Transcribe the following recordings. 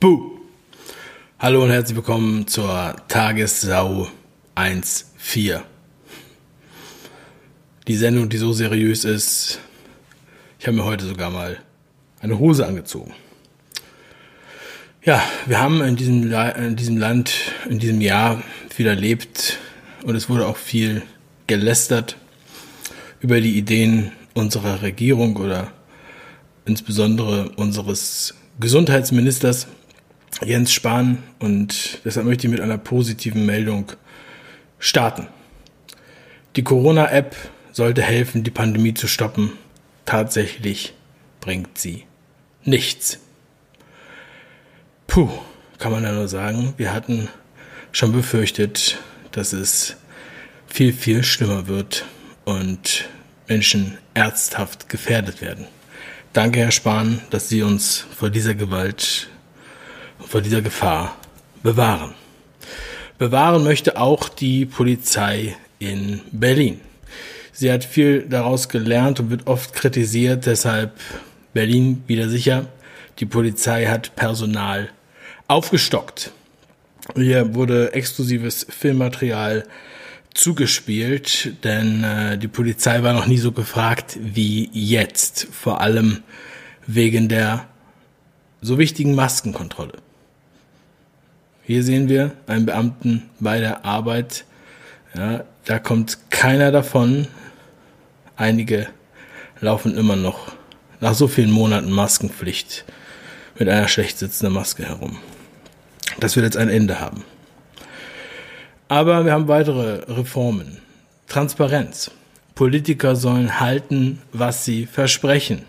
Buh! Hallo und herzlich willkommen zur Tagessau 1.4. Die Sendung, die so seriös ist, ich habe mir heute sogar mal eine Hose angezogen. Ja, wir haben in diesem, in diesem Land, in diesem Jahr viel erlebt und es wurde auch viel gelästert über die Ideen unserer Regierung oder insbesondere unseres Gesundheitsministers Jens Spahn und deshalb möchte ich mit einer positiven Meldung starten. Die Corona-App sollte helfen, die Pandemie zu stoppen. Tatsächlich bringt sie nichts. Puh, kann man da nur sagen, wir hatten schon befürchtet, dass es viel, viel schlimmer wird und Menschen ernsthaft gefährdet werden. Danke, Herr Spahn, dass Sie uns vor dieser Gewalt vor dieser Gefahr bewahren. Bewahren möchte auch die Polizei in Berlin. Sie hat viel daraus gelernt und wird oft kritisiert, deshalb Berlin wieder sicher. Die Polizei hat Personal aufgestockt. Hier wurde exklusives Filmmaterial zugespielt, denn äh, die Polizei war noch nie so gefragt wie jetzt, vor allem wegen der so wichtigen Maskenkontrolle. Hier sehen wir einen Beamten bei der Arbeit. Ja, da kommt keiner davon. Einige laufen immer noch nach so vielen Monaten Maskenpflicht mit einer schlecht sitzenden Maske herum. Das wird jetzt ein Ende haben. Aber wir haben weitere Reformen. Transparenz. Politiker sollen halten, was sie versprechen.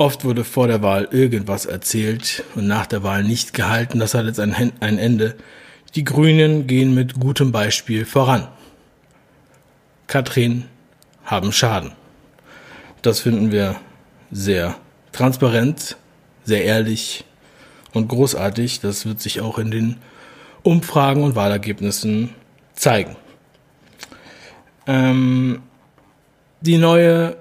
Oft wurde vor der Wahl irgendwas erzählt und nach der Wahl nicht gehalten. Das hat jetzt ein, ein Ende. Die Grünen gehen mit gutem Beispiel voran. Katrin haben Schaden. Das finden wir sehr transparent, sehr ehrlich und großartig. Das wird sich auch in den Umfragen und Wahlergebnissen zeigen. Ähm, die neue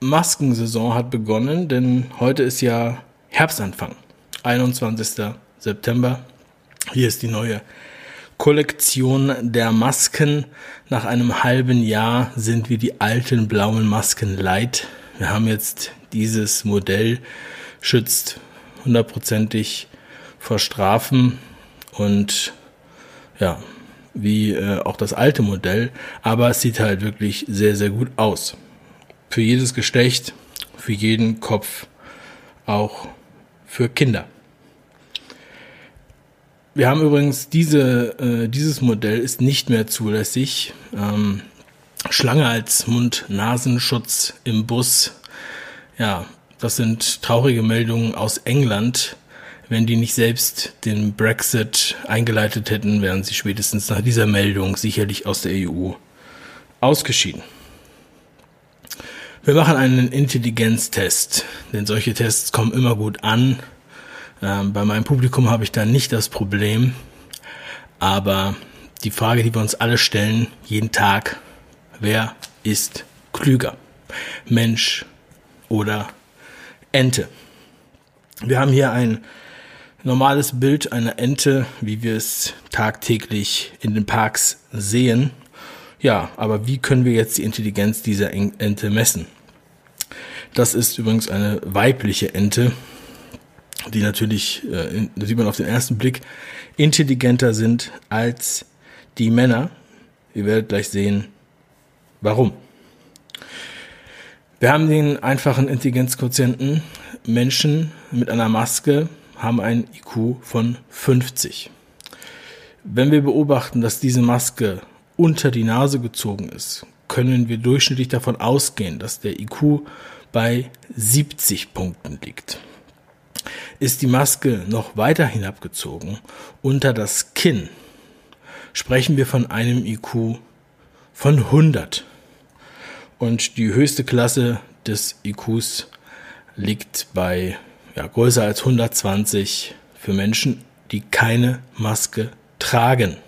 Maskensaison hat begonnen, denn heute ist ja Herbstanfang, 21. September. Hier ist die neue Kollektion der Masken. Nach einem halben Jahr sind wir die alten blauen Masken leid. Wir haben jetzt dieses Modell, schützt hundertprozentig vor Strafen und ja, wie äh, auch das alte Modell, aber es sieht halt wirklich sehr, sehr gut aus für jedes Geschlecht, für jeden Kopf, auch für Kinder. Wir haben übrigens diese, äh, dieses Modell ist nicht mehr zulässig. Ähm, Schlange als Mund-Nasenschutz im Bus. Ja, das sind traurige Meldungen aus England. Wenn die nicht selbst den Brexit eingeleitet hätten, wären sie spätestens nach dieser Meldung sicherlich aus der EU ausgeschieden. Wir machen einen Intelligenztest, denn solche Tests kommen immer gut an. Ähm, bei meinem Publikum habe ich da nicht das Problem. Aber die Frage, die wir uns alle stellen, jeden Tag, wer ist klüger? Mensch oder Ente? Wir haben hier ein normales Bild einer Ente, wie wir es tagtäglich in den Parks sehen. Ja, aber wie können wir jetzt die Intelligenz dieser Ente messen? Das ist übrigens eine weibliche Ente, die natürlich, äh, sieht man auf den ersten Blick, intelligenter sind als die Männer. Ihr werdet gleich sehen, warum. Wir haben den einfachen Intelligenzquotienten. Menschen mit einer Maske haben ein IQ von 50. Wenn wir beobachten, dass diese Maske unter die Nase gezogen ist, können wir durchschnittlich davon ausgehen, dass der IQ bei 70 Punkten liegt. Ist die Maske noch weiter hinabgezogen unter das Kinn, sprechen wir von einem IQ von 100. Und die höchste Klasse des IQs liegt bei ja, größer als 120 für Menschen, die keine Maske tragen.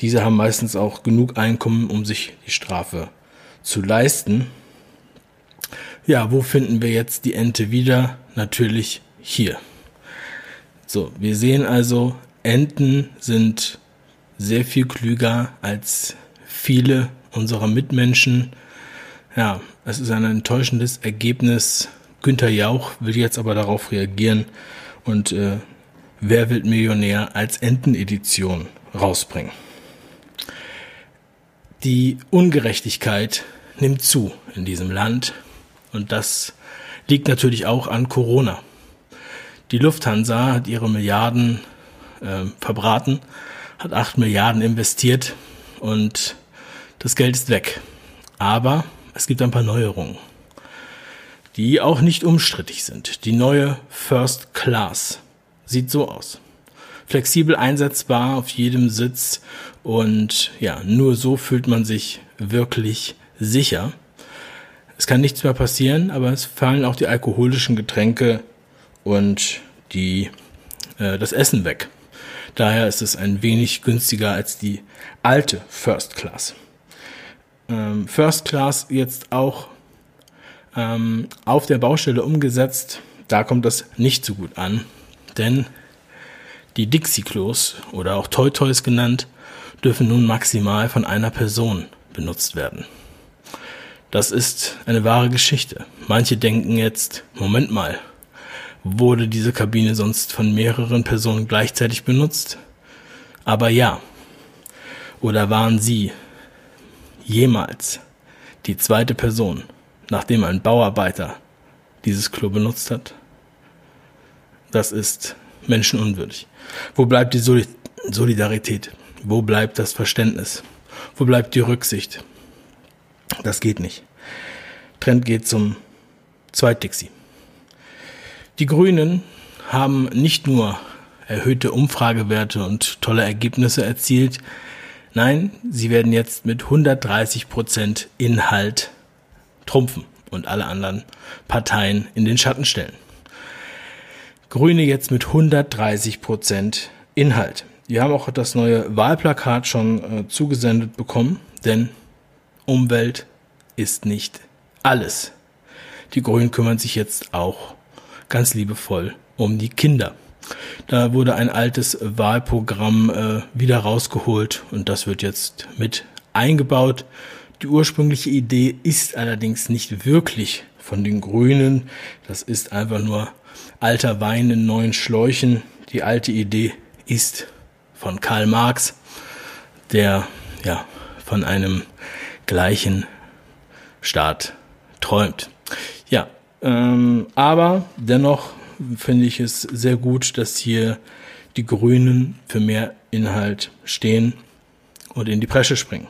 Diese haben meistens auch genug Einkommen, um sich die Strafe zu leisten. Ja, wo finden wir jetzt die Ente wieder? Natürlich hier. So, wir sehen also, Enten sind sehr viel klüger als viele unserer Mitmenschen. Ja, es ist ein enttäuschendes Ergebnis. Günther Jauch will jetzt aber darauf reagieren und äh, Wer wird Millionär als Entenedition rausbringen. Die Ungerechtigkeit nimmt zu in diesem Land und das liegt natürlich auch an Corona. Die Lufthansa hat ihre Milliarden äh, verbraten, hat acht Milliarden investiert und das Geld ist weg. Aber es gibt ein paar Neuerungen, die auch nicht umstrittig sind. Die neue First Class sieht so aus. Flexibel einsetzbar auf jedem Sitz und ja, nur so fühlt man sich wirklich sicher. Es kann nichts mehr passieren, aber es fallen auch die alkoholischen Getränke und die, äh, das Essen weg. Daher ist es ein wenig günstiger als die alte First Class. Ähm, First Class jetzt auch ähm, auf der Baustelle umgesetzt. Da kommt das nicht so gut an, denn die Dixie-Klos oder auch Toy Toys genannt, dürfen nun maximal von einer Person benutzt werden. Das ist eine wahre Geschichte. Manche denken jetzt, Moment mal, wurde diese Kabine sonst von mehreren Personen gleichzeitig benutzt? Aber ja. Oder waren Sie jemals die zweite Person, nachdem ein Bauarbeiter dieses Klo benutzt hat? Das ist menschenunwürdig. Wo bleibt die Solidarität? Wo bleibt das Verständnis? Wo bleibt die Rücksicht? Das geht nicht. Trend geht zum Zweit-Dixie. Die Grünen haben nicht nur erhöhte Umfragewerte und tolle Ergebnisse erzielt, nein, sie werden jetzt mit 130 Prozent Inhalt trumpfen und alle anderen Parteien in den Schatten stellen. Grüne jetzt mit 130 Prozent Inhalt. Wir haben auch das neue Wahlplakat schon äh, zugesendet bekommen, denn Umwelt ist nicht alles. Die Grünen kümmern sich jetzt auch ganz liebevoll um die Kinder. Da wurde ein altes Wahlprogramm äh, wieder rausgeholt und das wird jetzt mit eingebaut. Die ursprüngliche Idee ist allerdings nicht wirklich von den Grünen. Das ist einfach nur alter Wein in neuen Schläuchen. Die alte Idee ist von Karl Marx, der ja von einem gleichen Staat träumt. Ja, ähm, aber dennoch finde ich es sehr gut, dass hier die Grünen für mehr Inhalt stehen und in die Presche springen.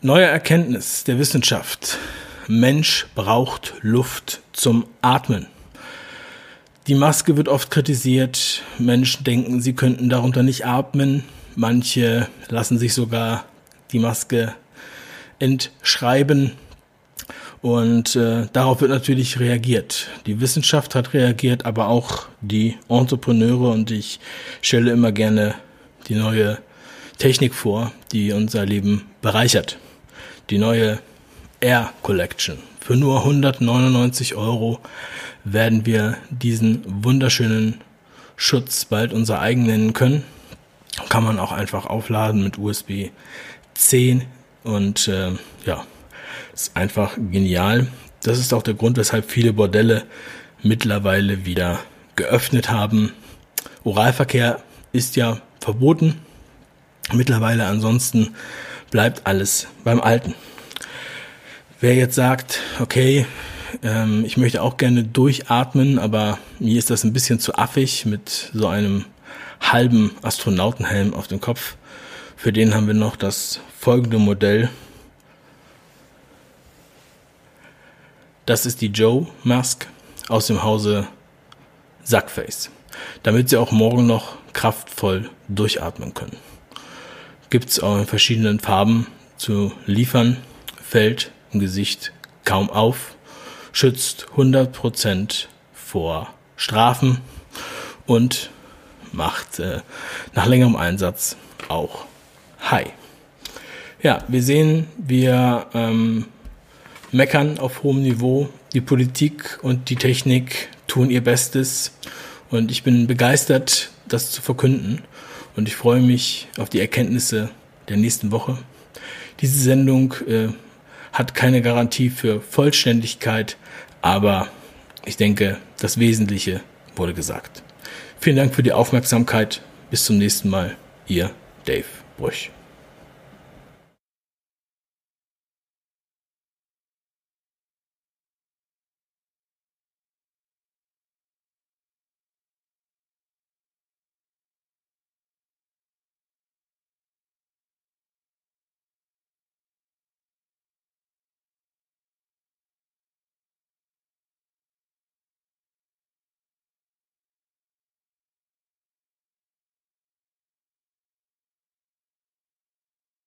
Neue Erkenntnis der Wissenschaft. Mensch braucht Luft zum Atmen. Die Maske wird oft kritisiert. Menschen denken, sie könnten darunter nicht atmen. Manche lassen sich sogar die Maske entschreiben. Und äh, darauf wird natürlich reagiert. Die Wissenschaft hat reagiert, aber auch die Entrepreneure und ich stelle immer gerne die neue Technik vor, die unser Leben bereichert. Die neue Air Collection. Für nur 199 Euro werden wir diesen wunderschönen Schutz bald unser eigen nennen können. Kann man auch einfach aufladen mit USB 10 und äh, ja, ist einfach genial. Das ist auch der Grund, weshalb viele Bordelle mittlerweile wieder geöffnet haben. Oralverkehr ist ja verboten. Mittlerweile ansonsten bleibt alles beim Alten. Wer jetzt sagt, okay, ähm, ich möchte auch gerne durchatmen, aber mir ist das ein bisschen zu affig mit so einem halben Astronautenhelm auf dem Kopf. Für den haben wir noch das folgende Modell. Das ist die Joe Mask aus dem Hause Sackface, damit sie auch morgen noch kraftvoll durchatmen können. Gibt es auch in verschiedenen Farben zu liefern, fällt im Gesicht kaum auf, schützt 100% vor Strafen und macht äh, nach längerem Einsatz auch high. Ja, wir sehen, wir ähm, meckern auf hohem Niveau. Die Politik und die Technik tun ihr Bestes, Und ich bin begeistert, das zu verkünden. Und ich freue mich auf die Erkenntnisse der nächsten Woche. Diese Sendung äh, hat keine Garantie für Vollständigkeit, aber ich denke, das Wesentliche wurde gesagt. Vielen Dank für die Aufmerksamkeit. Bis zum nächsten Mal. Ihr Dave Brüch.